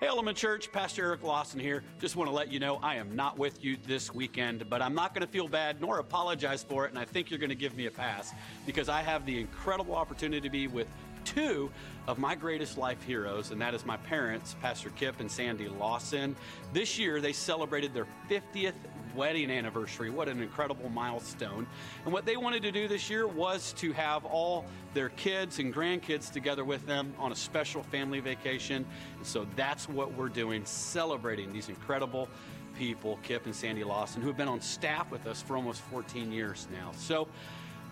Hey, Element Church, Pastor Eric Lawson here. Just want to let you know I am not with you this weekend, but I'm not going to feel bad nor apologize for it, and I think you're going to give me a pass because I have the incredible opportunity to be with two of my greatest life heroes, and that is my parents, Pastor Kip and Sandy Lawson. This year, they celebrated their 50th wedding anniversary. What an incredible milestone. And what they wanted to do this year was to have all their kids and grandkids together with them on a special family vacation. And so that's what we're doing, celebrating these incredible people, Kip and Sandy Lawson, who have been on staff with us for almost 14 years now. So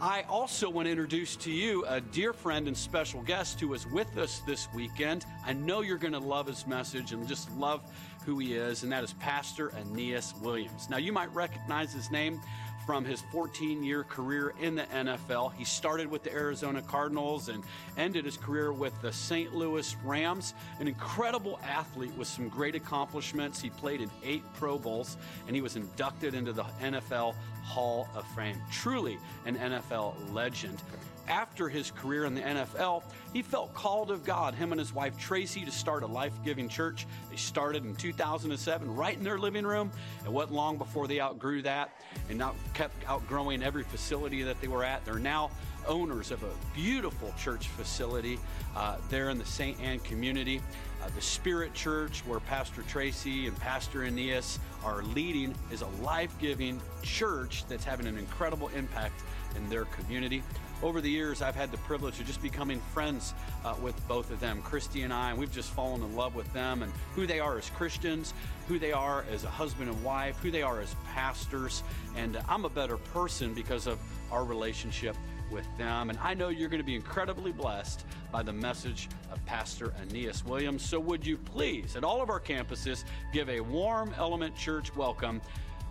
I also want to introduce to you a dear friend and special guest who was with us this weekend. I know you're going to love his message and just love who he is, and that is Pastor Aeneas Williams. Now, you might recognize his name from his 14 year career in the NFL. He started with the Arizona Cardinals and ended his career with the St. Louis Rams. An incredible athlete with some great accomplishments. He played in eight Pro Bowls and he was inducted into the NFL Hall of Fame. Truly an NFL legend after his career in the NFL, he felt called of God, him and his wife Tracy, to start a life giving church. They started in 2007 right in their living room. It wasn't long before they outgrew that and now kept outgrowing every facility that they were at. They're now owners of a beautiful church facility uh, there in the St. Anne community. Uh, the Spirit Church, where Pastor Tracy and Pastor Aeneas are leading, is a life giving church that's having an incredible impact in their community over the years, I've had the privilege of just becoming friends uh, with both of them, Christy and I, and we've just fallen in love with them and who they are as Christians, who they are as a husband and wife, who they are as pastors. And uh, I'm a better person because of our relationship with them. And I know you're going to be incredibly blessed by the message of Pastor Aeneas Williams. So, would you please, at all of our campuses, give a warm Element Church welcome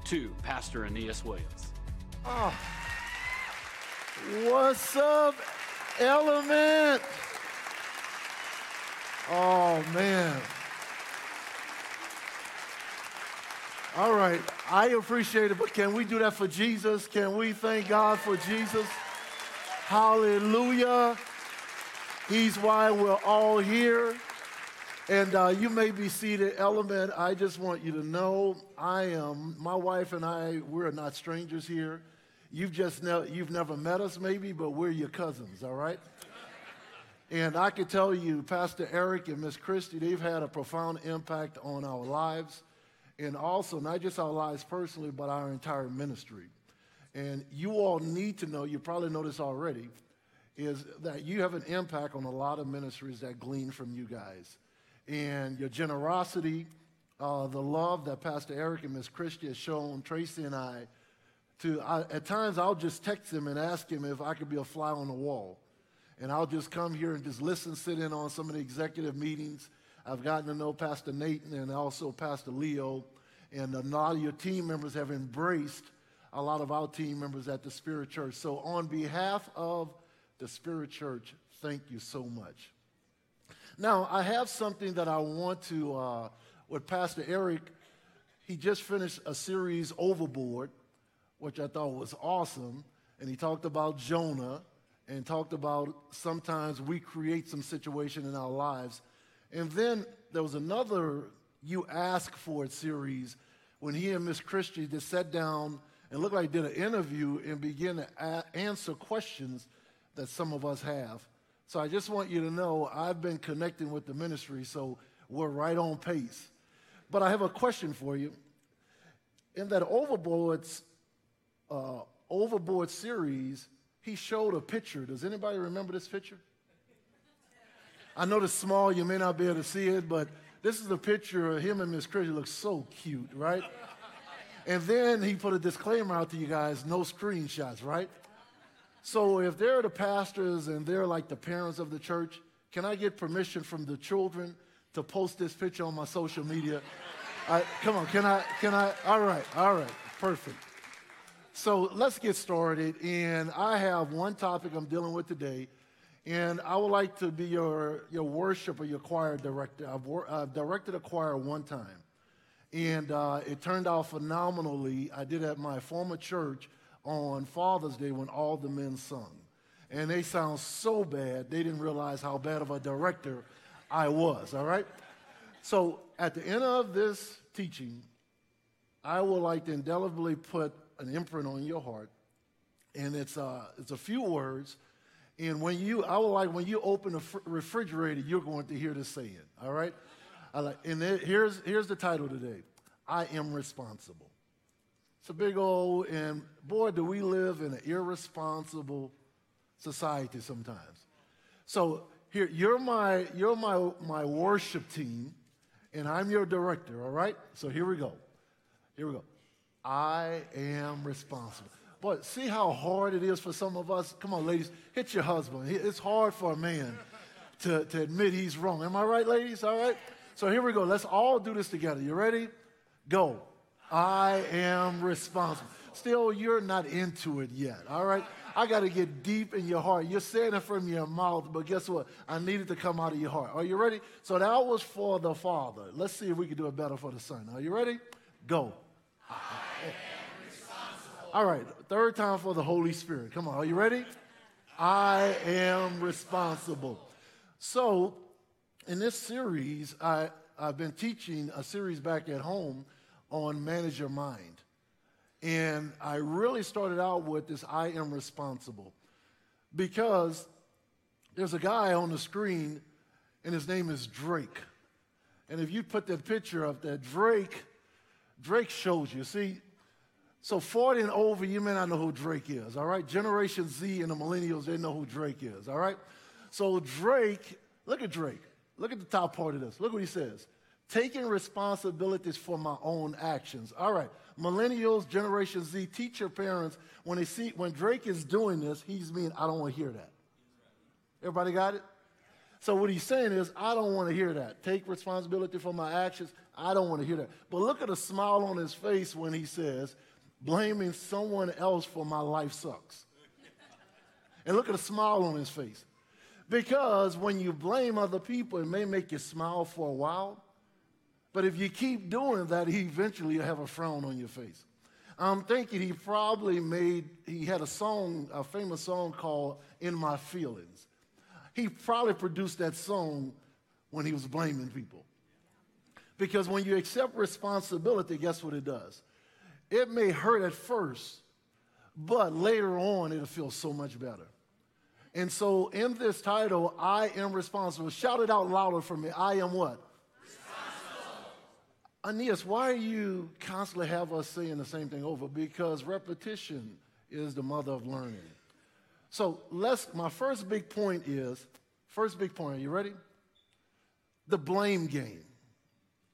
to Pastor Aeneas Williams? Oh. What's up, Element? Oh, man. All right, I appreciate it, but can we do that for Jesus? Can we thank God for Jesus? Hallelujah. He's why we're all here. And uh, you may be seated, Element. I just want you to know I am, my wife and I, we're not strangers here. You've just ne- you've never met us maybe, but we're your cousins, all right? And I can tell you, Pastor Eric and Miss Christie, they've had a profound impact on our lives, and also not just our lives personally, but our entire ministry. And you all need to know, you probably know this already, is that you have an impact on a lot of ministries that glean from you guys. And your generosity, uh, the love that Pastor Eric and Miss Christie has shown Tracy and I to, I, at times I'll just text him and ask him if I could be a fly on the wall. And I'll just come here and just listen, sit in on some of the executive meetings. I've gotten to know Pastor Nathan and also Pastor Leo. And a lot of your team members have embraced a lot of our team members at the Spirit Church. So, on behalf of the Spirit Church, thank you so much. Now, I have something that I want to, uh, with Pastor Eric, he just finished a series, Overboard which I thought was awesome. And he talked about Jonah and talked about sometimes we create some situation in our lives. And then there was another You Ask For It series when he and Miss Christie just sat down and looked like did an interview and began to a- answer questions that some of us have. So I just want you to know I've been connecting with the ministry, so we're right on pace. But I have a question for you. In that Overboard's uh, Overboard series, he showed a picture. Does anybody remember this picture? I know it's small, you may not be able to see it, but this is a picture of him and Miss Christie. Looks so cute, right? And then he put a disclaimer out to you guys no screenshots, right? So if they're the pastors and they're like the parents of the church, can I get permission from the children to post this picture on my social media? I, come on, can I? Can I? All right, all right, perfect. So let's get started. And I have one topic I'm dealing with today. And I would like to be your, your worship or your choir director. I've, wor- I've directed a choir one time. And uh, it turned out phenomenally. I did at my former church on Father's Day when all the men sung. And they sound so bad, they didn't realize how bad of a director I was, all right? So at the end of this teaching, I would like to indelibly put an imprint on your heart. And it's, uh, it's a few words. And when you, I would like when you open the fr- refrigerator, you're going to hear this saying, all right? I like, and it, here's, here's the title today I am responsible. It's a big old, and boy, do we live in an irresponsible society sometimes. So here, you're my, you're my, my worship team, and I'm your director, all right? So here we go. Here we go. I am responsible. Boy, see how hard it is for some of us? Come on, ladies, hit your husband. It's hard for a man to, to admit he's wrong. Am I right, ladies? All right? So here we go. Let's all do this together. You ready? Go. I am responsible. Still, you're not into it yet, all right? I got to get deep in your heart. You're saying it from your mouth, but guess what? I need it to come out of your heart. Are you ready? So that was for the Father. Let's see if we can do it better for the Son. Are you ready? Go. I am responsible. All right, third time for the Holy Spirit. Come on, are you ready? I am responsible. So, in this series, I, I've been teaching a series back at home on manage your mind. And I really started out with this I am responsible because there's a guy on the screen and his name is Drake. And if you put that picture up there, Drake, Drake shows you. See, so 40 and over, you may not know who Drake is, all right? Generation Z and the millennials, they know who Drake is, all right? So Drake, look at Drake. Look at the top part of this. Look what he says taking responsibilities for my own actions. All right, millennials, Generation Z, teach your parents when they see when Drake is doing this, he's mean, I don't want to hear that. Everybody got it? So what he's saying is, I don't want to hear that. Take responsibility for my actions. I don't want to hear that. But look at the smile on his face when he says, blaming someone else for my life sucks. and look at the smile on his face. Because when you blame other people, it may make you smile for a while, but if you keep doing that, eventually you have a frown on your face. I'm thinking he probably made, he had a song, a famous song called In My Feelings. He probably produced that song when he was blaming people. Because when you accept responsibility, guess what it does? It may hurt at first, but later on it'll feel so much better. And so in this title, I am responsible. Shout it out louder for me. I am what? Responsible. Aeneas, why are you constantly have us saying the same thing over? Because repetition is the mother of learning. So let's, my first big point is, first big point, are you ready? The blame game.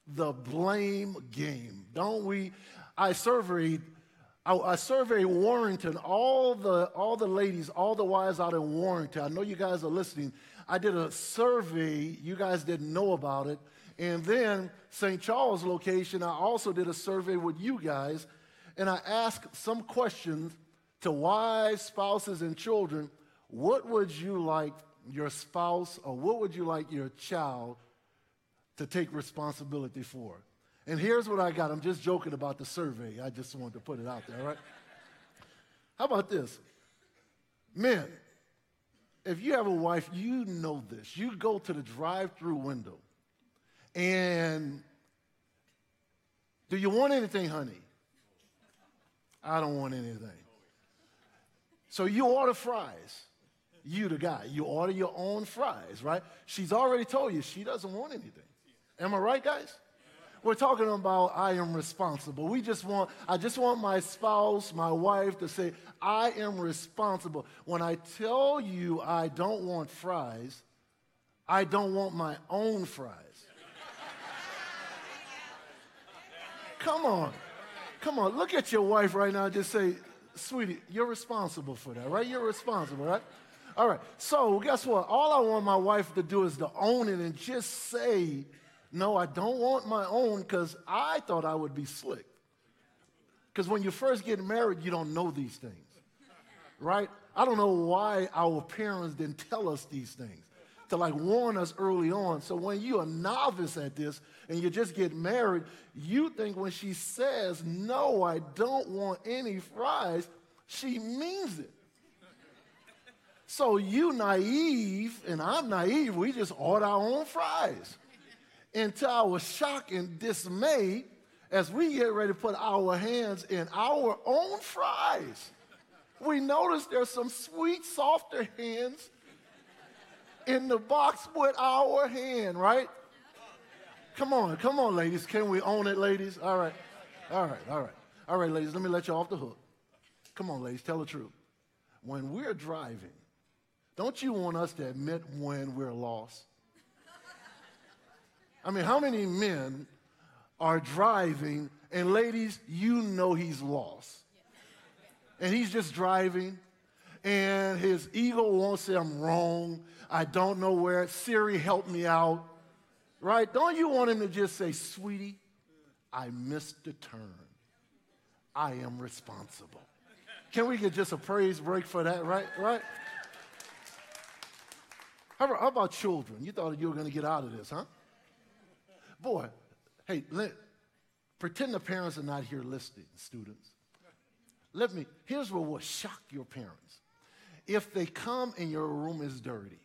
The blame game. Don't we? I surveyed, I, I surveyed Warrenton, all the, all the ladies, all the wives out in Warrenton, I know you guys are listening. I did a survey, you guys didn't know about it. And then St. Charles location, I also did a survey with you guys, and I asked some questions to wives, spouses, and children. What would you like your spouse or what would you like your child to take responsibility for? And here's what I got. I'm just joking about the survey. I just wanted to put it out there, right? How about this? Men, if you have a wife, you know this. You go to the drive through window and do you want anything, honey? I don't want anything. So you order fries. You, the guy, you order your own fries, right? She's already told you she doesn't want anything. Am I right, guys? We're talking about I am responsible. We just want, I just want my spouse, my wife to say, I am responsible. When I tell you I don't want fries, I don't want my own fries. Come on. Come on. Look at your wife right now and just say, sweetie, you're responsible for that, right? You're responsible, right? All right. So guess what? All I want my wife to do is to own it and just say, no, I don't want my own because I thought I would be slick. Because when you first get married, you don't know these things, right? I don't know why our parents didn't tell us these things to like warn us early on. So when you're a novice at this and you just get married, you think when she says, No, I don't want any fries, she means it. So you naive and I'm naive, we just order our own fries. Until our shock and dismay as we get ready to put our hands in our own fries, we notice there's some sweet, softer hands in the box with our hand, right? Come on, come on, ladies. Can we own it, ladies? All right, all right, all right. All right, ladies, let me let you off the hook. Come on, ladies, tell the truth. When we're driving, don't you want us to admit when we're lost? I mean, how many men are driving, and ladies, you know he's lost. And he's just driving, and his ego won't say, I'm wrong. I don't know where. Siri, help me out. Right? Don't you want him to just say, Sweetie, I missed the turn. I am responsible. Can we get just a praise break for that, right? Right? How about children? You thought you were going to get out of this, huh? Boy, hey, let, pretend the parents are not here listening, students. Let me, here's what will shock your parents. If they come and your room is dirty,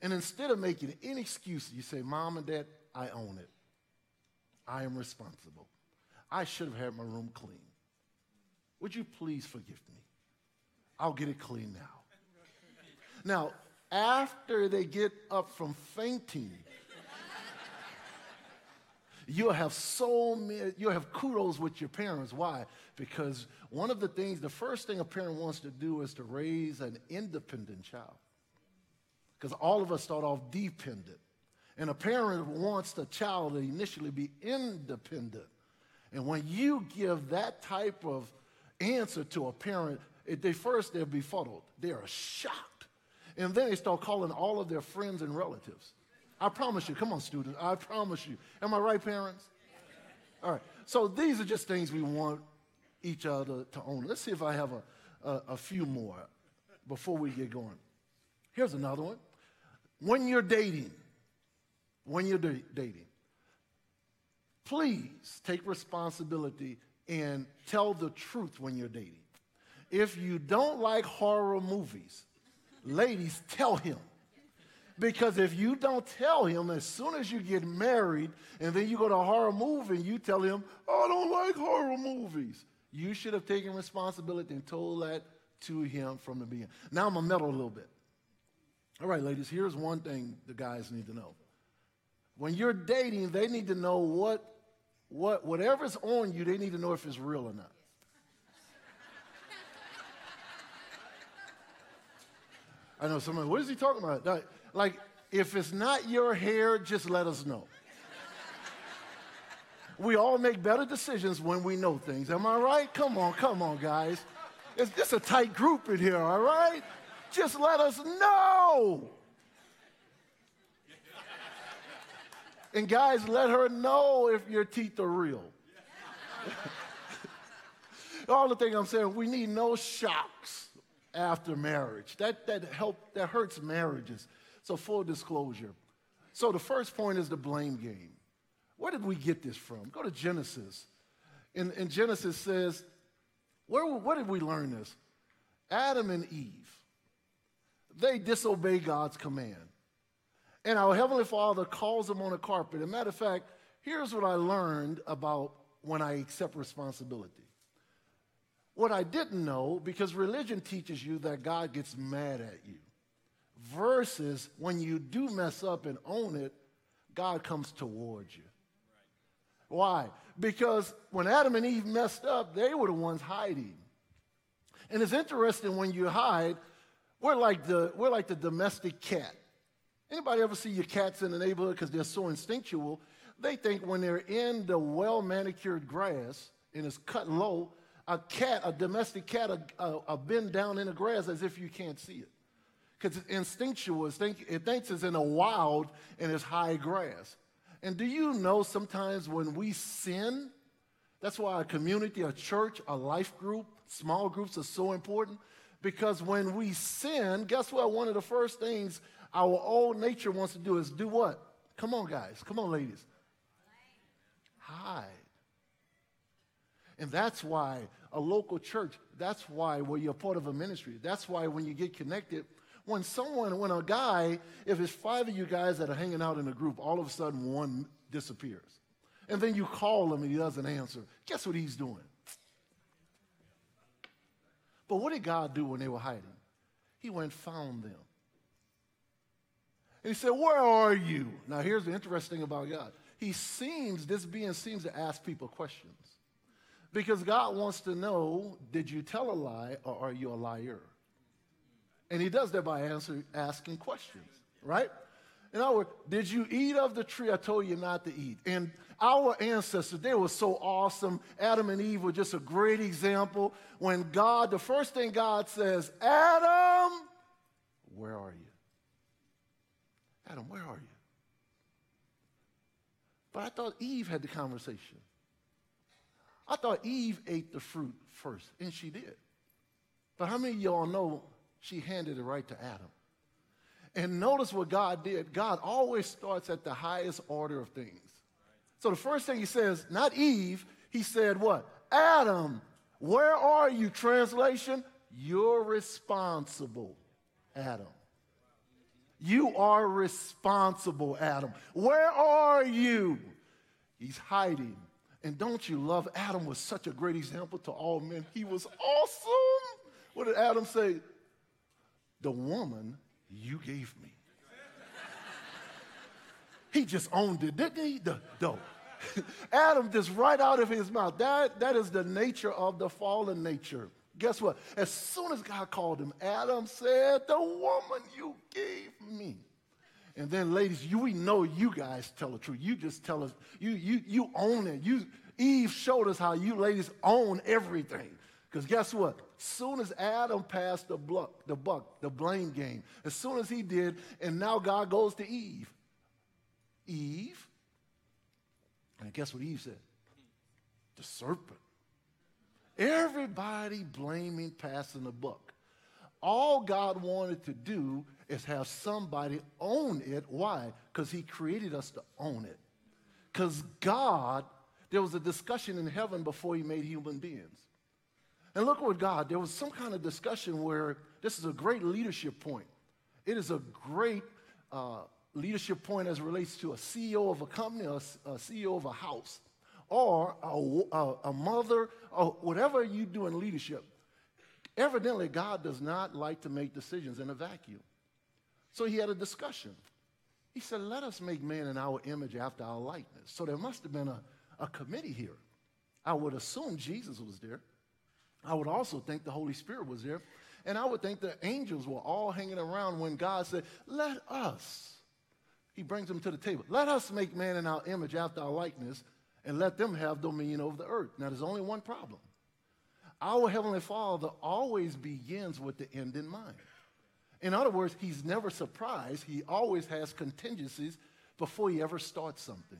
and instead of making any excuse, you say, Mom and Dad, I own it. I am responsible. I should have had my room clean. Would you please forgive me? I'll get it clean now. Now, after they get up from fainting, you'll have so many, you'll have kudos with your parents. Why? Because one of the things, the first thing a parent wants to do is to raise an independent child. Because all of us start off dependent. And a parent wants the child to initially be independent. And when you give that type of answer to a parent, they first they're befuddled. They are shocked. And then they start calling all of their friends and relatives. I promise you. Come on, students. I promise you. Am I right, parents? All right. So these are just things we want each other to own. Let's see if I have a, a, a few more before we get going. Here's another one. When you're dating, when you're dating, please take responsibility and tell the truth when you're dating. If you don't like horror movies, ladies, tell him. Because if you don't tell him as soon as you get married and then you go to a horror movie and you tell him, oh, I don't like horror movies, you should have taken responsibility and told that to him from the beginning. Now I'm going to meddle a little bit. All right, ladies, here's one thing the guys need to know. When you're dating, they need to know what, what whatever's on you, they need to know if it's real or not. I know somebody, what is he talking about? Like, if it's not your hair, just let us know. we all make better decisions when we know things. Am I right? Come on, come on, guys. It's just a tight group in here, all right? Just let us know. And guys, let her know if your teeth are real. All the thing I'm saying, we need no shocks after marriage. That, that, help, that hurts marriages. So, full disclosure. So, the first point is the blame game. Where did we get this from? Go to Genesis. And, in Genesis says, where, where did we learn this? Adam and Eve, they disobey God's command. And our Heavenly Father calls them on a carpet. As a matter of fact, here's what I learned about when I accept responsibility. What I didn't know, because religion teaches you that God gets mad at you versus when you do mess up and own it, God comes towards you. Why? Because when Adam and Eve messed up, they were the ones hiding. And it's interesting when you hide, we're like the, we're like the domestic cat. Anybody ever see your cats in the neighborhood because they're so instinctual? They think when they're in the well manicured grass and it's cut low, a cat, a domestic cat, a bend down in the grass as if you can't see it because it's instinctual. It, think, it thinks it's in a wild and it's high grass. And do you know sometimes when we sin, that's why a community, a church, a life group, small groups are so important. Because when we sin, guess what? One of the first things our old nature wants to do is do what? Come on, guys. Come on, ladies. Hide. And that's why a local church, that's why when you're part of a ministry, that's why when you get connected, When someone, when a guy, if it's five of you guys that are hanging out in a group, all of a sudden one disappears. And then you call him and he doesn't answer. Guess what he's doing? But what did God do when they were hiding? He went and found them. And he said, Where are you? Now, here's the interesting thing about God. He seems, this being seems to ask people questions. Because God wants to know, did you tell a lie or are you a liar? And he does that by answer, asking questions, right? In other words, did you eat of the tree I told you not to eat? And our ancestors, they were so awesome. Adam and Eve were just a great example. When God, the first thing God says, Adam, where are you? Adam, where are you? But I thought Eve had the conversation. I thought Eve ate the fruit first, and she did. But how many of y'all know she handed it right to Adam? And notice what God did. God always starts at the highest order of things. So the first thing he says, not Eve, he said what? Adam, where are you? Translation, you're responsible, Adam. You are responsible, Adam. Where are you? He's hiding. And don't you love Adam was such a great example to all men. He was awesome. What did Adam say? The woman you gave me. he just owned it, didn't he? The, the, Adam just right out of his mouth. That, that is the nature of the fallen nature. Guess what? As soon as God called him, Adam said, The woman you gave me. And then, ladies, you, we know you guys tell the truth. You just tell us, you, you, you own it. You, Eve showed us how you ladies own everything. Because guess what? As soon as Adam passed the buck, the buck, the blame game, as soon as he did, and now God goes to Eve. Eve, and guess what Eve said? The serpent. Everybody blaming, passing the buck. All God wanted to do is have somebody own it. Why? Because He created us to own it. Because God, there was a discussion in heaven before He made human beings. And look what God, there was some kind of discussion where this is a great leadership point. It is a great uh, leadership point as relates to a CEO of a company, or a CEO of a house, or a, a, a mother, or whatever you do in leadership. Evidently, God does not like to make decisions in a vacuum. So he had a discussion. He said, Let us make man in our image after our likeness. So there must have been a, a committee here. I would assume Jesus was there. I would also think the Holy Spirit was there. And I would think the angels were all hanging around when God said, Let us. He brings them to the table. Let us make man in our image after our likeness and let them have dominion over the earth. Now, there's only one problem. Our Heavenly Father always begins with the end in mind. In other words, He's never surprised. He always has contingencies before He ever starts something.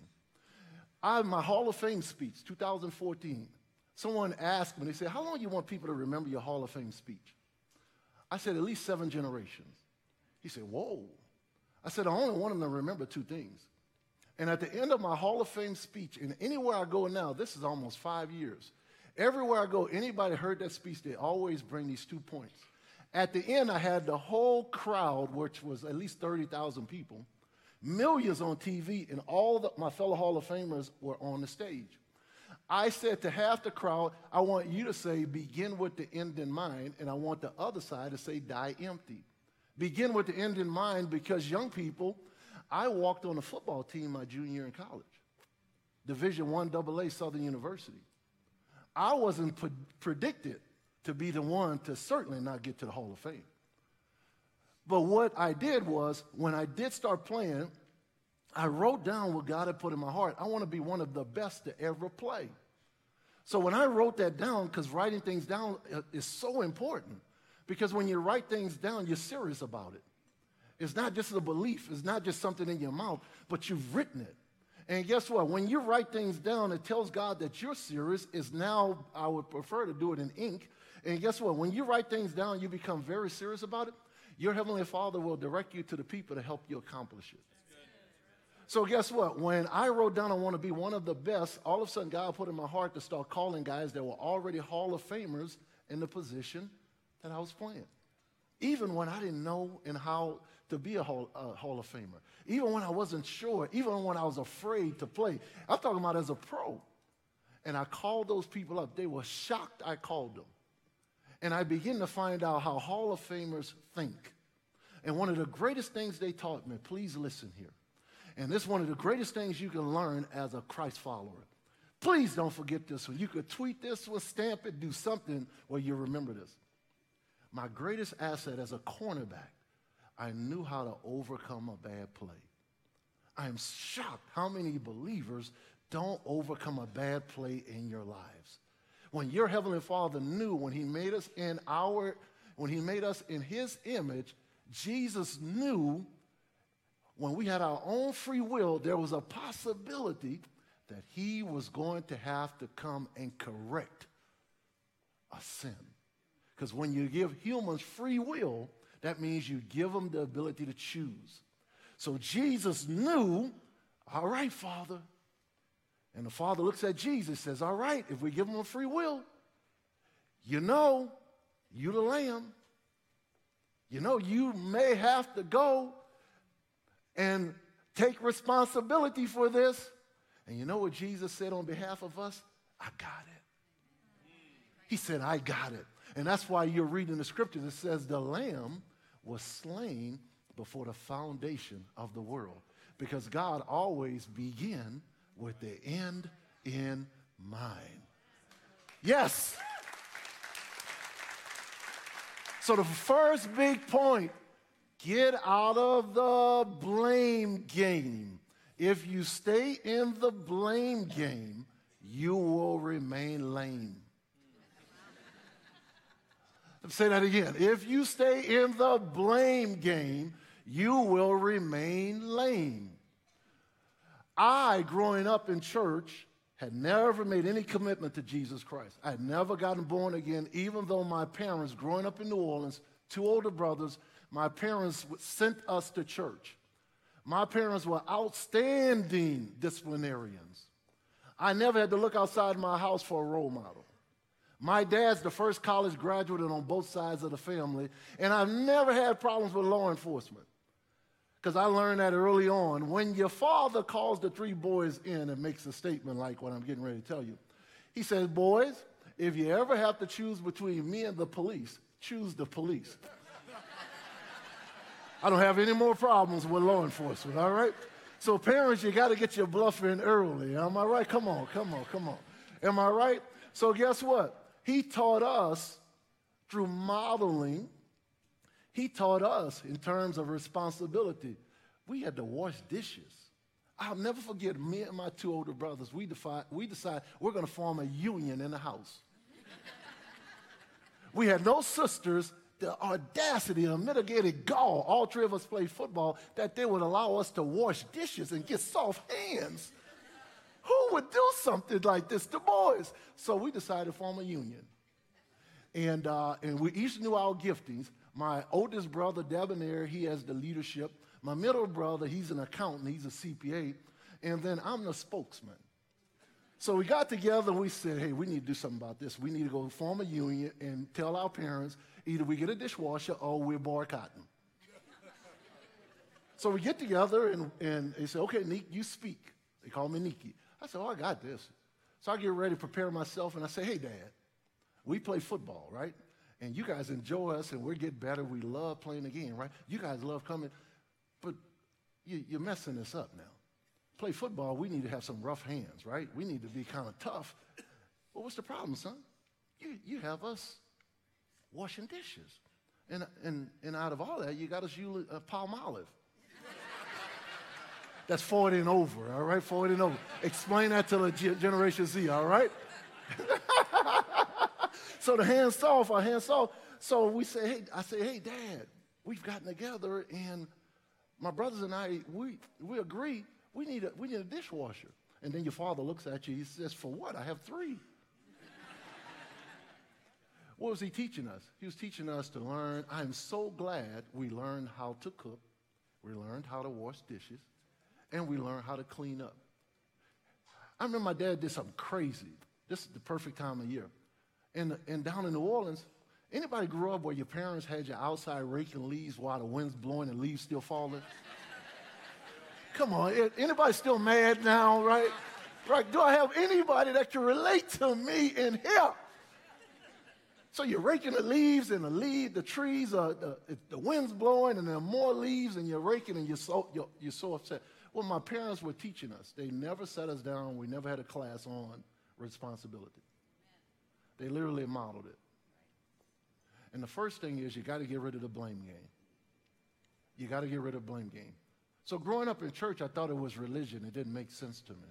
I my Hall of Fame speech, 2014. Someone asked me, they said, How long do you want people to remember your Hall of Fame speech? I said, At least seven generations. He said, Whoa. I said, I only want them to remember two things. And at the end of my Hall of Fame speech, and anywhere I go now, this is almost five years. Everywhere I go, anybody heard that speech, they always bring these two points. At the end, I had the whole crowd, which was at least 30,000 people, millions on TV, and all the, my fellow Hall of Famers were on the stage. I said to half the crowd, I want you to say, begin with the end in mind, and I want the other side to say, die empty. Begin with the end in mind because young people, I walked on a football team my junior year in college, Division One AA Southern University. I wasn't pre- predicted to be the one to certainly not get to the Hall of Fame. But what I did was, when I did start playing, I wrote down what God had put in my heart. I want to be one of the best to ever play. So when I wrote that down, because writing things down uh, is so important, because when you write things down, you're serious about it. It's not just a belief, it's not just something in your mouth, but you've written it. And guess what? When you write things down, it tells God that you're serious. Is now, I would prefer to do it in ink. And guess what? When you write things down, you become very serious about it. Your Heavenly Father will direct you to the people to help you accomplish it. So guess what? When I wrote down I want to be one of the best, all of a sudden God put in my heart to start calling guys that were already Hall of Famers in the position that I was playing. even when I didn't know and how to be a Hall, uh, Hall of Famer, even when I wasn't sure, even when I was afraid to play. I'm talking about as a pro. And I called those people up. They were shocked I called them. And I began to find out how Hall of Famers think. And one of the greatest things they taught me, please listen here. And this is one of the greatest things you can learn as a Christ follower. Please don't forget this one. You could tweet this or stamp it, do something where you remember this. My greatest asset as a cornerback, I knew how to overcome a bad play. I am shocked how many believers don't overcome a bad play in your lives. When your heavenly Father knew when he made us in our when he made us in his image, Jesus knew when we had our own free will, there was a possibility that he was going to have to come and correct a sin. Because when you give humans free will, that means you give them the ability to choose. So Jesus knew, all right, Father. And the Father looks at Jesus says, all right, if we give them a free will, you know, you the lamb, you know, you may have to go and take responsibility for this. And you know what Jesus said on behalf of us? I got it. He said, I got it. And that's why you're reading the scriptures. It says, the lamb was slain before the foundation of the world. Because God always began with the end in mind. Yes. So, the first big point get out of the blame game. If you stay in the blame game, you will remain lame. Say that again. If you stay in the blame game, you will remain lame. I, growing up in church, had never made any commitment to Jesus Christ. I had never gotten born again, even though my parents, growing up in New Orleans, two older brothers, my parents sent us to church. My parents were outstanding disciplinarians. I never had to look outside my house for a role model. My dad's the first college graduate on both sides of the family, and I've never had problems with law enforcement because I learned that early on. When your father calls the three boys in and makes a statement like what I'm getting ready to tell you, he says, Boys, if you ever have to choose between me and the police, choose the police. I don't have any more problems with law enforcement, all right? So, parents, you got to get your bluff in early. Am I right? Come on, come on, come on. Am I right? So, guess what? He taught us through modeling he taught us in terms of responsibility. We had to wash dishes. I'll never forget me and my two older brothers, we, defi- we decided we're going to form a union in the house. we had no sisters, the audacity and mitigated gall, all three of us play football, that they would allow us to wash dishes and get soft hands. Who would do something like this to boys? So we decided to form a union. And, uh, and we each knew our giftings. My oldest brother, Debonair, he has the leadership. My middle brother, he's an accountant, he's a CPA. And then I'm the spokesman. So we got together and we said, hey, we need to do something about this. We need to go form a union and tell our parents either we get a dishwasher or we're boycotting. so we get together and, and they say, okay, Nick, you speak. They call me Nikki. I said, oh, I got this. So I get ready to prepare myself and I say, hey, Dad, we play football, right? and you guys enjoy us and we're getting better. We love playing again, right? You guys love coming, but you, you're messing this up now. Play football, we need to have some rough hands, right? We need to be kind of tough. Well, what's the problem, son? You, you have us washing dishes. And, and, and out of all that, you got us use Palmolive. That's 40 and over, all right? 40 and over. Explain that to the Generation Z, all right? So the hands off, our hands off. So we say, hey, I say, hey, Dad, we've gotten together and my brothers and I, we, we agree we need, a, we need a dishwasher. And then your father looks at you, he says, for what? I have three. What was he teaching us? He was teaching us to learn. I'm so glad we learned how to cook, we learned how to wash dishes, and we learned how to clean up. I remember my dad did something crazy. This is the perfect time of year and, and down in New Orleans, Anybody grew up where your parents had you outside raking leaves while the wind's blowing and leaves still falling? Come on, anybody still mad now, right? Right? Do I have anybody that can relate to me in here? So you're raking the leaves and the leaf, the trees, are, the, the wind's blowing and there are more leaves and you're raking and you're so, you're, you're so upset. Well, my parents were teaching us. They never set us down. We never had a class on responsibility. They literally modeled it. And the first thing is you got to get rid of the blame game. You got to get rid of blame game. So growing up in church, I thought it was religion. It didn't make sense to me.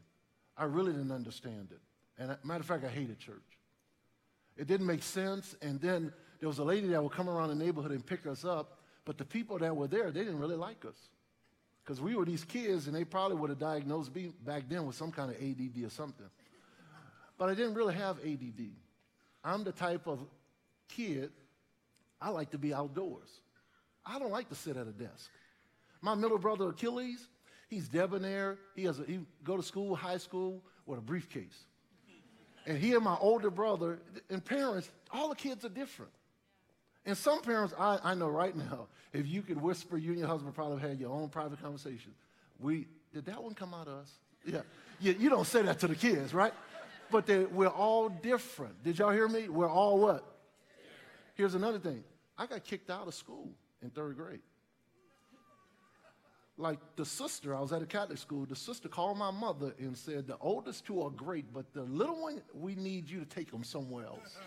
I really didn't understand it. And matter of fact, I hated church. It didn't make sense. And then there was a lady that would come around the neighborhood and pick us up, but the people that were there, they didn't really like us. Because we were these kids, and they probably would have diagnosed me back then with some kind of ADD or something. But I didn't really have ADD. I'm the type of kid, I like to be outdoors. I don't like to sit at a desk. My middle brother Achilles, he's debonair. He has a, he go to school, high school, with a briefcase. And he and my older brother, and parents, all the kids are different. And some parents, I, I know right now, if you could whisper, you and your husband probably had your own private conversation. We, did that one come out of us? Yeah. You, you don't say that to the kids, right? But we're all different. Did y'all hear me? We're all what? Here's another thing. I got kicked out of school in third grade. Like the sister, I was at a Catholic school, the sister called my mother and said, The oldest two are great, but the little one, we need you to take them somewhere else.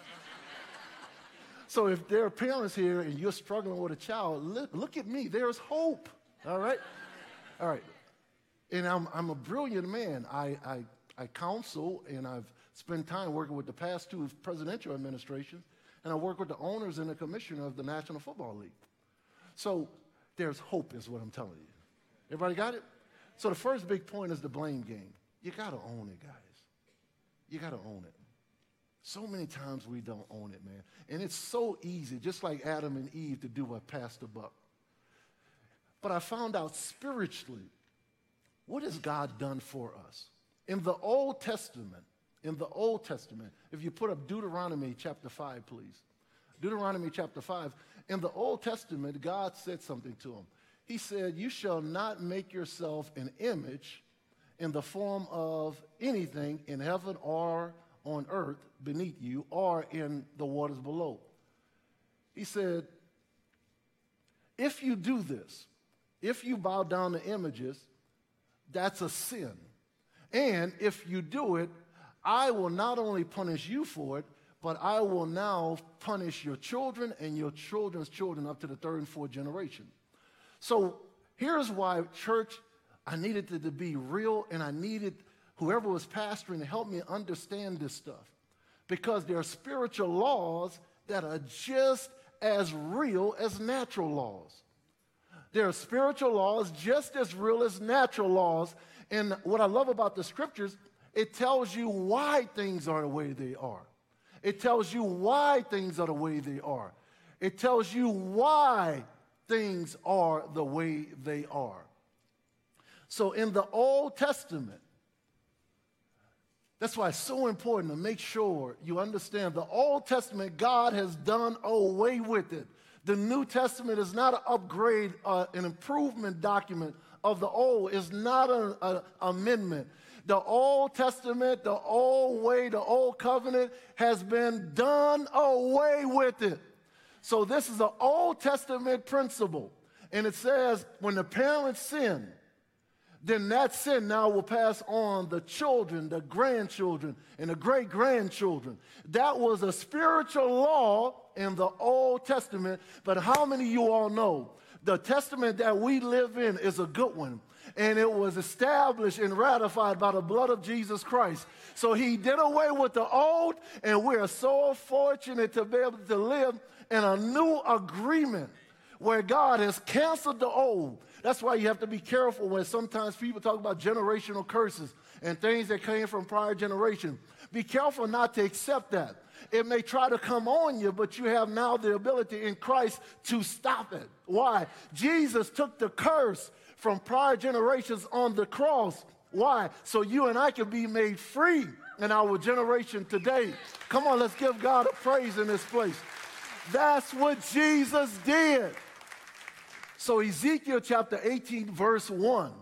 so if there are parents here and you're struggling with a child, look, look at me, there's hope. All right? All right. And I'm, I'm a brilliant man. I, I, I counsel and I've spent time working with the past two presidential administrations, and I work with the owners and the commissioner of the National Football League. So there's hope, is what I'm telling you. Everybody got it? So the first big point is the blame game. You got to own it, guys. You got to own it. So many times we don't own it, man. And it's so easy, just like Adam and Eve, to do what the buck. But I found out spiritually, what has God done for us? In the Old Testament, in the Old Testament, if you put up Deuteronomy chapter 5, please. Deuteronomy chapter 5. In the Old Testament, God said something to him. He said, You shall not make yourself an image in the form of anything in heaven or on earth beneath you or in the waters below. He said, If you do this, if you bow down to images, that's a sin. And if you do it, I will not only punish you for it, but I will now punish your children and your children's children up to the third and fourth generation. So here's why church, I needed it to be real and I needed whoever was pastoring to help me understand this stuff. Because there are spiritual laws that are just as real as natural laws. There are spiritual laws just as real as natural laws. And what I love about the scriptures, it tells you why things are the way they are. It tells you why things are the way they are. It tells you why things are the way they are. So in the Old Testament, that's why it's so important to make sure you understand the Old Testament, God has done away with it. The New Testament is not an upgrade, uh, an improvement document of the Old, it's not an amendment. The Old Testament, the old way, the old covenant has been done away with it. So this is an Old Testament principle. And it says when the parents sin, then that sin now will pass on the children, the grandchildren, and the great grandchildren. That was a spiritual law in the Old Testament, but how many of you all know the testament that we live in is a good one? And it was established and ratified by the blood of Jesus Christ. So he did away with the old, and we are so fortunate to be able to live in a new agreement where God has canceled the old. That's why you have to be careful when sometimes people talk about generational curses and things that came from prior generation. Be careful not to accept that. It may try to come on you, but you have now the ability in Christ to stop it. Why? Jesus took the curse from prior generations on the cross. Why? So you and I can be made free in our generation today. Come on, let's give God a praise in this place. That's what Jesus did. So, Ezekiel chapter 18, verse 1,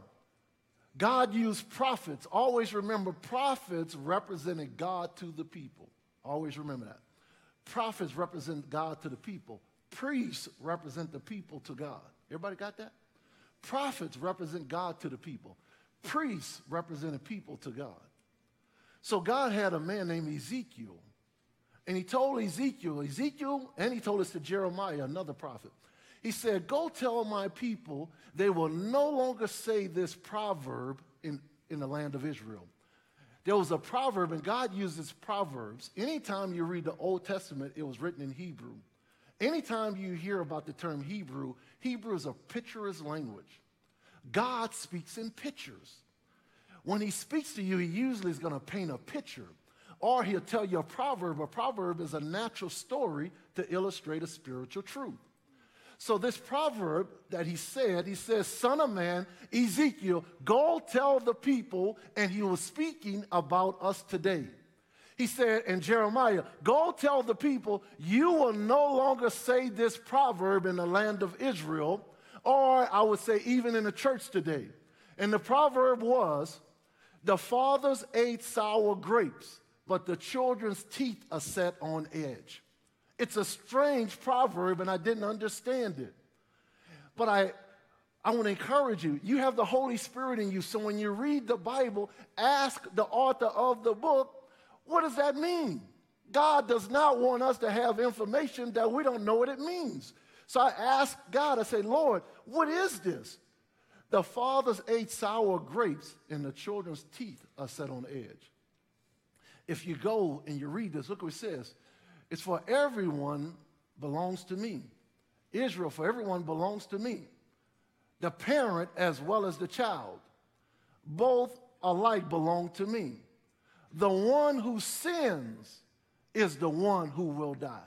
God used prophets. Always remember, prophets represented God to the people. Always remember that. Prophets represent God to the people, priests represent the people to God. Everybody got that? Prophets represent God to the people, priests represent the people to God. So, God had a man named Ezekiel and he told Ezekiel, Ezekiel, and he told us to Jeremiah, another prophet. He said, Go tell my people they will no longer say this proverb in, in the land of Israel. There was a proverb, and God uses proverbs. Anytime you read the Old Testament, it was written in Hebrew. Anytime you hear about the term Hebrew, Hebrew is a picturesque language. God speaks in pictures. When he speaks to you, he usually is going to paint a picture or he'll tell you a proverb. A proverb is a natural story to illustrate a spiritual truth. So, this proverb that he said, he says, Son of man, Ezekiel, go tell the people, and he was speaking about us today. He said, and Jeremiah, go tell the people, you will no longer say this proverb in the land of Israel, or I would say even in the church today. And the proverb was, the fathers ate sour grapes but the children's teeth are set on edge. It's a strange proverb, and I didn't understand it. But I, I want to encourage you. You have the Holy Spirit in you, so when you read the Bible, ask the author of the book, what does that mean? God does not want us to have information that we don't know what it means. So I asked God, I say, Lord, what is this? The fathers ate sour grapes, and the children's teeth are set on edge. If you go and you read this, look what it says. It's for everyone belongs to me. Israel, for everyone belongs to me. The parent as well as the child. Both alike belong to me. The one who sins is the one who will die.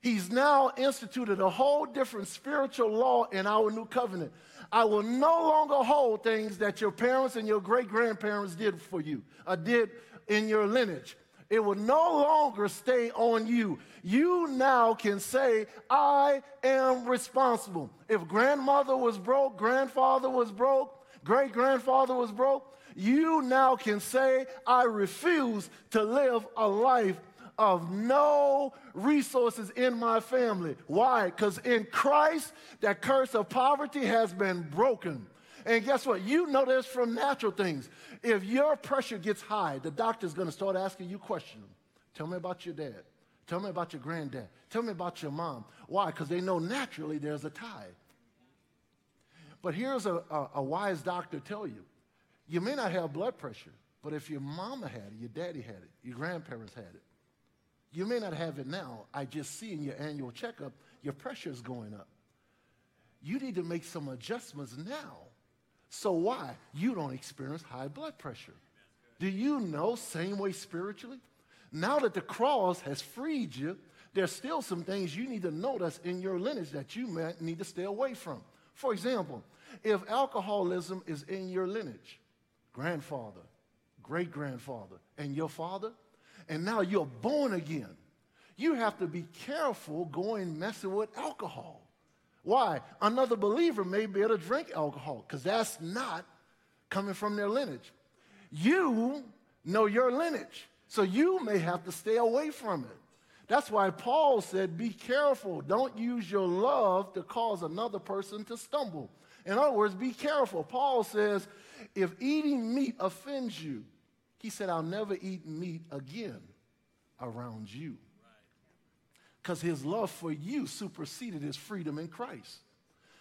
He's now instituted a whole different spiritual law in our new covenant. I will no longer hold things that your parents and your great grandparents did for you, or uh, did in your lineage. It will no longer stay on you. You now can say, I am responsible. If grandmother was broke, grandfather was broke, great grandfather was broke, you now can say, I refuse to live a life of no resources in my family. Why? Because in Christ, that curse of poverty has been broken. And guess what? You know this from natural things. If your pressure gets high, the doctor's going to start asking you questions. Tell me about your dad. Tell me about your granddad. Tell me about your mom. Why? Because they know naturally there's a tie. But here's a, a, a, wise doctor tell you you may not have blood pressure, but if your mama had it, your daddy had it, your grandparents had it, you may not have it now. I just see in your annual checkup your pressure is going up. You need to make some adjustments now so why? You don't experience high blood pressure. Do you know same way spiritually? Now that the cross has freed you, there's still some things you need to notice in your lineage that you might need to stay away from. For example, if alcoholism is in your lineage, grandfather, great grandfather, and your father, and now you're born again, you have to be careful going messing with alcohol. Why? Another believer may be able to drink alcohol because that's not coming from their lineage. You know your lineage, so you may have to stay away from it. That's why Paul said, Be careful. Don't use your love to cause another person to stumble. In other words, be careful. Paul says, If eating meat offends you, he said, I'll never eat meat again around you because his love for you superseded his freedom in Christ.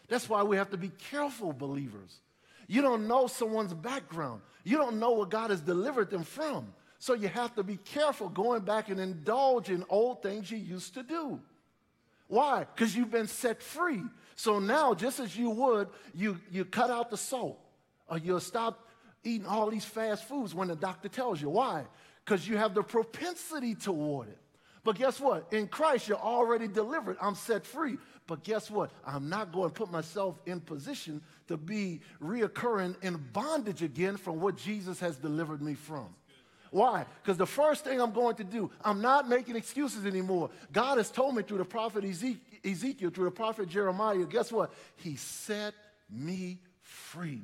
That's why we have to be careful, believers. You don't know someone's background, you don't know what God has delivered them from. So you have to be careful going back and indulging old things you used to do. Why? Because you've been set free. So now, just as you would, you, you cut out the salt or you'll stop eating all these fast foods when the doctor tells you. Why? Because you have the propensity toward it. But guess what? In Christ, you're already delivered. I'm set free. But guess what? I'm not going to put myself in position to be reoccurring in bondage again from what Jesus has delivered me from. Why? Because the first thing I'm going to do, I'm not making excuses anymore. God has told me through the prophet Ezekiel, through the prophet Jeremiah, guess what? He set me free.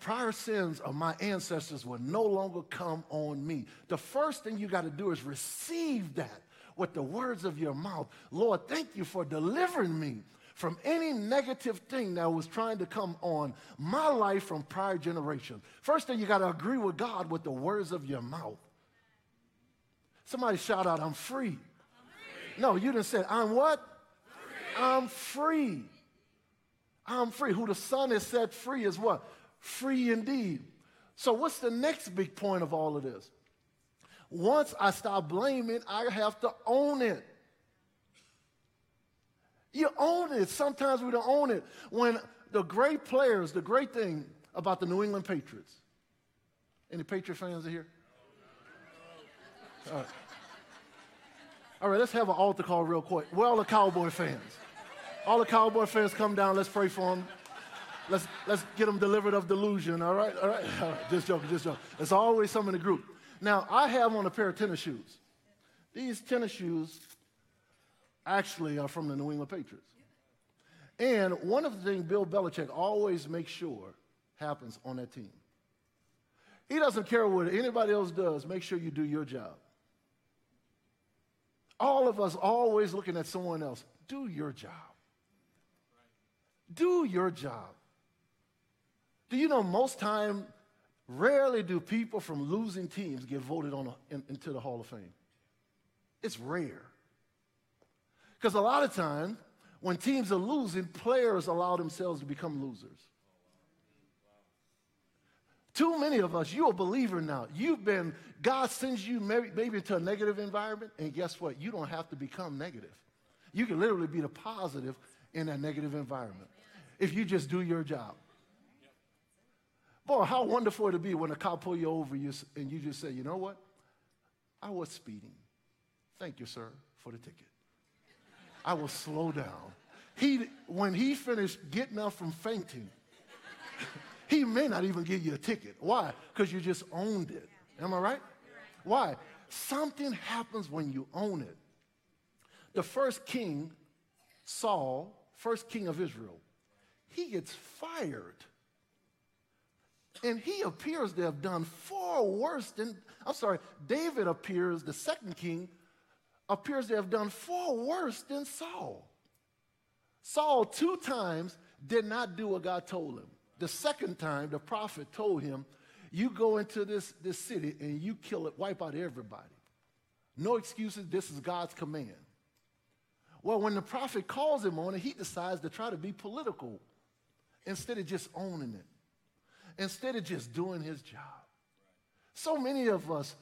Prior sins of my ancestors will no longer come on me. The first thing you got to do is receive that with the words of your mouth. Lord, thank you for delivering me from any negative thing that was trying to come on my life from prior generations. First thing, you got to agree with God with the words of your mouth. Somebody shout out, I'm free. I'm free. No, you didn't say, I'm what? Free. I'm free. I'm free. Who the Son has set free is what? Free indeed. So, what's the next big point of all of this? Once I stop blaming, I have to own it. You own it. Sometimes we don't own it. When the great players, the great thing about the New England Patriots. Any Patriot fans are here? All right. All right, let's have an altar call real quick. We're all the Cowboy fans? All the Cowboy fans come down. Let's pray for them. Let's, let's get them delivered of delusion, all right? All right? All right. Just joking, just joking. There's always some in the group. Now, I have on a pair of tennis shoes. These tennis shoes actually are from the New England Patriots. And one of the things Bill Belichick always makes sure happens on that team. He doesn't care what anybody else does, make sure you do your job. All of us always looking at someone else. Do your job. Do your job. Do you know most time, rarely do people from losing teams get voted on a, in, into the Hall of Fame? It's rare. Because a lot of times, when teams are losing, players allow themselves to become losers. Too many of us, you're a believer now. You've been, God sends you maybe, maybe into a negative environment, and guess what? You don't have to become negative. You can literally be the positive in that negative environment if you just do your job. Boy, how wonderful it'd be when a cop pull you over and you just say, you know what? I was speeding. Thank you, sir, for the ticket. I will slow down. He, when he finished getting up from fainting, he may not even give you a ticket. Why? Because you just owned it. Am I right? Why? Something happens when you own it. The first king, Saul, first king of Israel, he gets fired. And he appears to have done far worse than, I'm sorry, David appears, the second king, appears to have done far worse than Saul. Saul, two times, did not do what God told him. The second time, the prophet told him, You go into this, this city and you kill it, wipe out everybody. No excuses, this is God's command. Well, when the prophet calls him on it, he decides to try to be political instead of just owning it, instead of just doing his job. So many of us,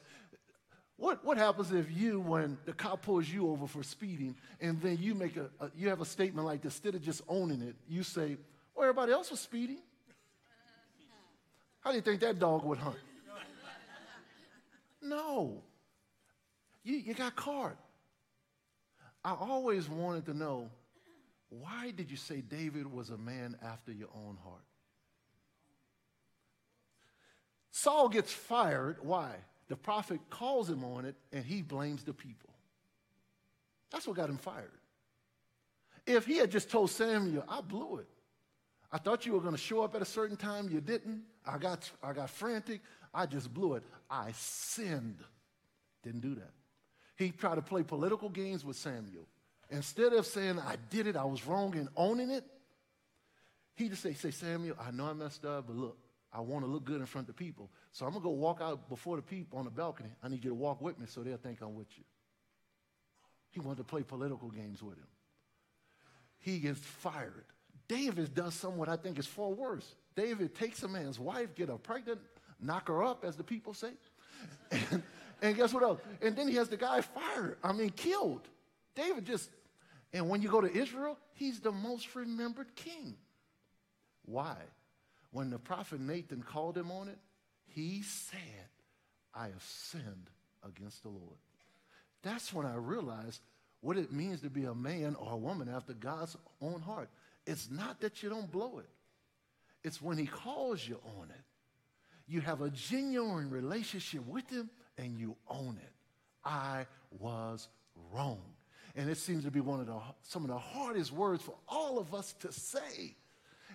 what, what happens if you, when the cop pulls you over for speeding, and then you make a, a, you have a statement like this, instead of just owning it, you say, well, everybody else was speeding. How do you think that dog would hunt? No. You, you got caught. I always wanted to know, why did you say David was a man after your own heart? Saul gets fired. Why? The prophet calls him on it and he blames the people. That's what got him fired. If he had just told Samuel, I blew it. I thought you were going to show up at a certain time, you didn't. I got, I got frantic. I just blew it. I sinned. Didn't do that. He tried to play political games with Samuel. Instead of saying, I did it, I was wrong, and owning it, he just say, say, Samuel, I know I messed up, but look, I want to look good in front of people. So I'm going to go walk out before the people on the balcony. I need you to walk with me so they'll think I'm with you. He wanted to play political games with him. He gets fired. David does something I think is far worse. David takes a man's wife, get her pregnant, knock her up, as the people say. And, and guess what else? And then he has the guy fired, I mean, killed. David just, and when you go to Israel, he's the most remembered king. Why? When the prophet Nathan called him on it, he said, I have sinned against the Lord. That's when I realized what it means to be a man or a woman after God's own heart. It's not that you don't blow it, it's when he calls you on it. you have a genuine relationship with Him and you own it. I was wrong. And it seems to be one of the, some of the hardest words for all of us to say.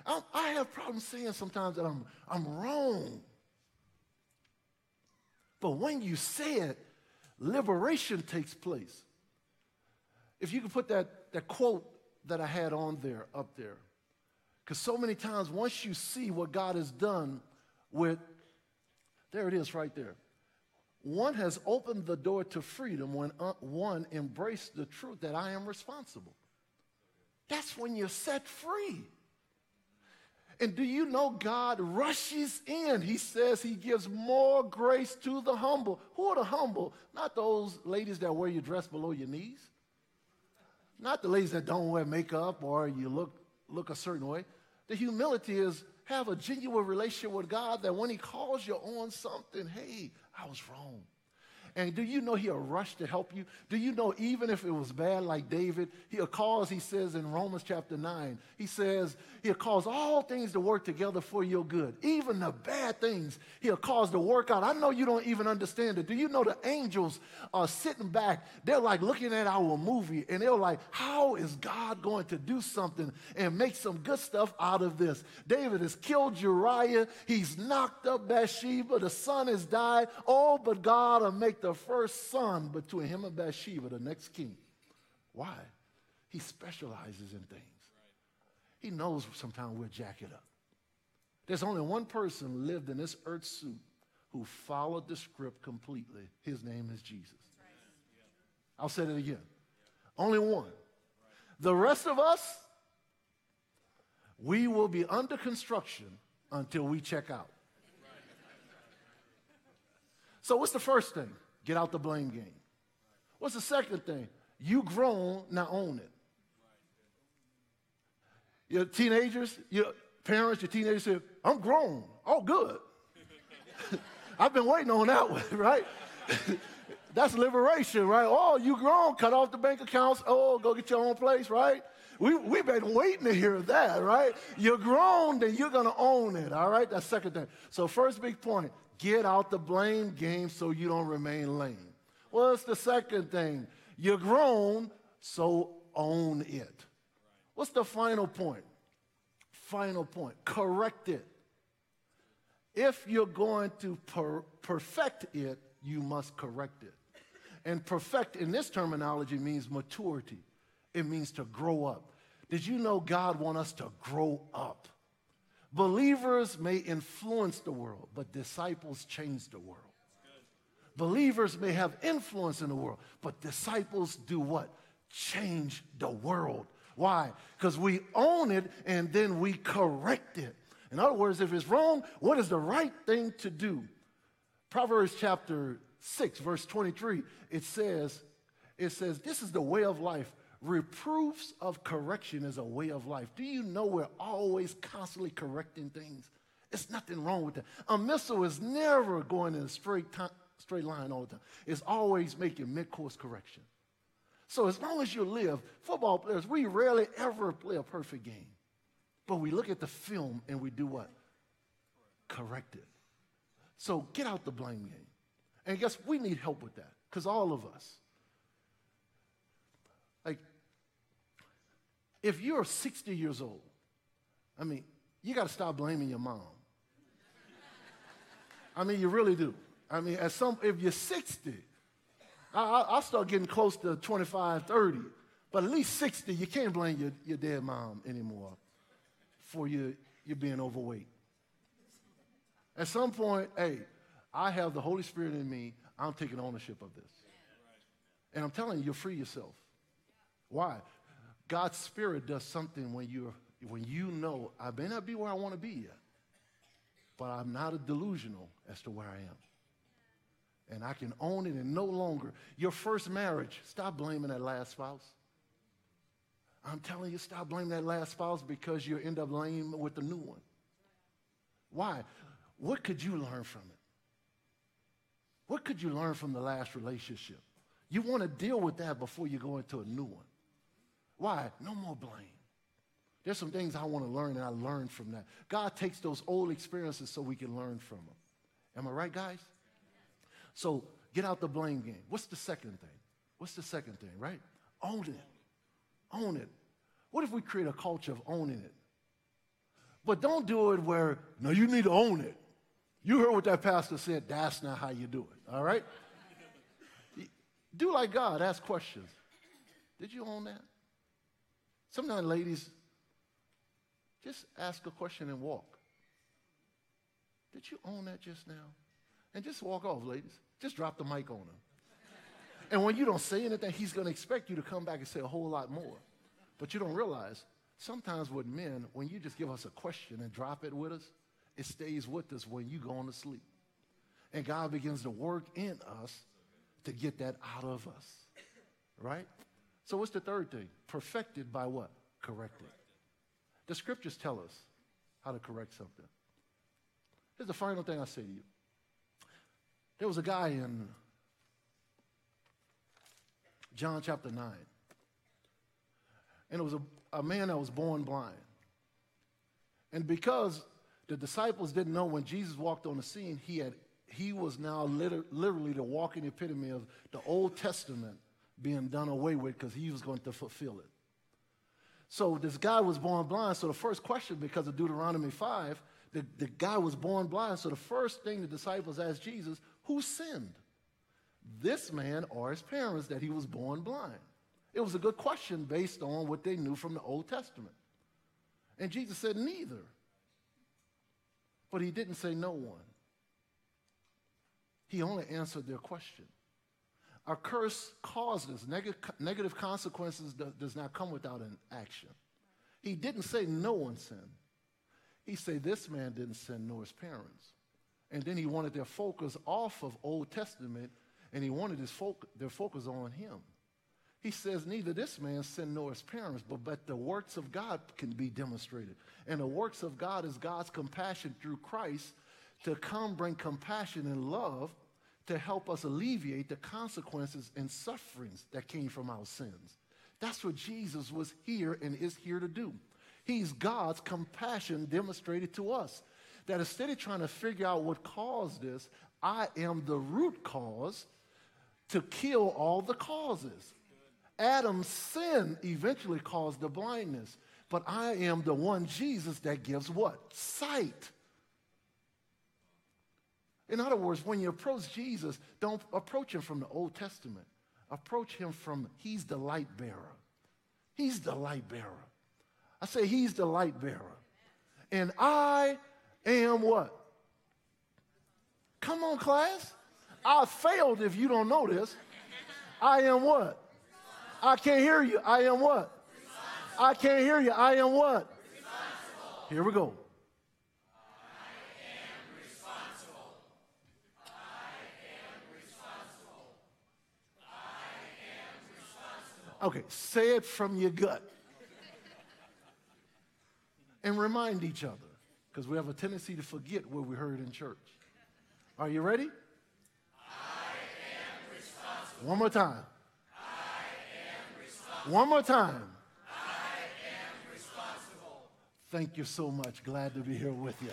I, I have problems saying sometimes that I'm, I'm wrong. But when you say it, liberation takes place. If you could put that, that quote that I had on there, up there, because so many times once you see what God has done with, there it is right there. One has opened the door to freedom when uh, one embraced the truth that I am responsible. That's when you're set free. And do you know God rushes in? He says he gives more grace to the humble. Who are the humble? Not those ladies that wear your dress below your knees. Not the ladies that don't wear makeup or you look, look a certain way. The humility is have a genuine relationship with God that when he calls you on something, hey, I was wrong. And do you know he'll rush to help you? Do you know even if it was bad like David, he'll cause, he says in Romans chapter 9, he says, he'll cause all things to work together for your good. Even the bad things, he'll cause to work out. I know you don't even understand it. Do you know the angels are sitting back? They're like looking at our movie and they're like, how is God going to do something and make some good stuff out of this? David has killed Uriah. He's knocked up Bathsheba. The son has died. Oh, but God will make the first son between him and Bathsheba, the next king. Why? He specializes in things. He knows sometimes we'll jack it up. There's only one person lived in this earth suit who followed the script completely. His name is Jesus. I'll say it again. Only one. The rest of us, we will be under construction until we check out. So, what's the first thing? Get out the blame game. What's the second thing? You grown, now own it. Your teenagers, your parents, your teenagers say, I'm grown. Oh, good. I've been waiting on that one, right? That's liberation, right? Oh, you grown, cut off the bank accounts. Oh, go get your own place, right? We, we've been waiting to hear that, right? You're grown, then you're going to own it, all right? That's second thing. So, first big point Get out the blame game so you don't remain lame. What's the second thing? You're grown, so own it. What's the final point? Final point. Correct it. If you're going to per- perfect it, you must correct it. And perfect in this terminology means maturity. It means to grow up. Did you know God wants us to grow up? Believers may influence the world, but disciples change the world. Believers may have influence in the world, but disciples do what? Change the world. Why? Because we own it and then we correct it. In other words, if it's wrong, what is the right thing to do? Proverbs chapter 6, verse 23, it says, it says, this is the way of life Reproofs of correction is a way of life. Do you know we're always constantly correcting things? It's nothing wrong with that. A missile is never going in a straight, time, straight line all the time. It's always making mid-course correction. So as long as you live, football players, we rarely ever play a perfect game. But we look at the film and we do what? Correct it. So get out the blame game. And guess we need help with that because all of us. Like if you're 60 years old, I mean, you got to stop blaming your mom. I mean, you really do. I mean, at some, if you're 60, I, will start getting close to 25, 30. But at least 60, you can't blame your, your dead mom anymore for you, you being overweight. At some point, hey, I have the Holy Spirit in me. I'm taking ownership of this. And I'm telling you, you'll free yourself. Why? God's Spirit does something when, you when you know, I may not be where I want to be yet, but I'm not a delusional as to where I am. And I can own it and no longer. Your first marriage, stop blaming that last spouse. I'm telling you, stop blaming that last spouse because you end up lame with the new one. Why? What could you learn from it? What could you learn from the last relationship? You want to deal with that before you go into a new one. Why? No more blame. There's some things I want to learn, and I learned from that. God takes those old experiences so we can learn from them. Am I right, guys? So get out the blame game. What's the second thing? What's the second thing, right? Own it. Own it. What if we create a culture of owning it? But don't do it where, no, you need to own it. You heard what that pastor said. That's not how you do it, all right? do like God, ask questions. Did you own that? Sometimes, ladies, just ask a question and walk. Did you own that just now? And just walk off, ladies. Just drop the mic on him. And when you don't say anything, he's going to expect you to come back and say a whole lot more. But you don't realize sometimes with men, when you just give us a question and drop it with us, it stays with us when you go on to sleep. And God begins to work in us to get that out of us. Right? So what's the third thing? Perfected by what? Corrected. The scriptures tell us how to correct something. Here's the final thing I say to you. There was a guy in John chapter 9. And it was a, a man that was born blind. And because the disciples didn't know when Jesus walked on the scene, he, had, he was now liter- literally the walking epitome of the Old Testament being done away with because he was going to fulfill it. So this guy was born blind. So the first question, because of Deuteronomy 5, the, the guy was born blind. So the first thing the disciples asked Jesus, who sinned? This man or his parents that he was born blind? It was a good question based on what they knew from the Old Testament. And Jesus said, neither. But he didn't say no one. He only answered their question. A curse causes neg- negative consequences do- does not come without an action. He didn't say no one sinned. He said this man didn't sin nor his parents. And then he wanted their focus off of Old Testament and he wanted his folk, their focus on him. He says, neither this man sinned nor his parents, but, but the works of God can be demonstrated. And the works of God is God's compassion through Christ to come bring compassion and love to help us alleviate the consequences and sufferings that came from our sins. That's what Jesus was here and is here to do. He's God's compassion demonstrated to us. That instead of trying to figure out what caused this, I am the root cause to kill all the causes. Adam's sin eventually caused the blindness, but I am the one, Jesus, that gives what? Sight. In other words, when you approach Jesus, don't approach him from the Old Testament. Approach him from, he's the light bearer. He's the light bearer. I say, he's the light bearer. And I am what? Come on, class. I failed if you don't know this. I am what? I can't hear you. I am what? I can't hear you. I am what? Here we go. Okay, say it from your gut. and remind each other, because we have a tendency to forget what we heard in church. Are you ready? I am responsible. One more time. I am responsible. One more time. I am responsible. Thank you so much. Glad to be here with you.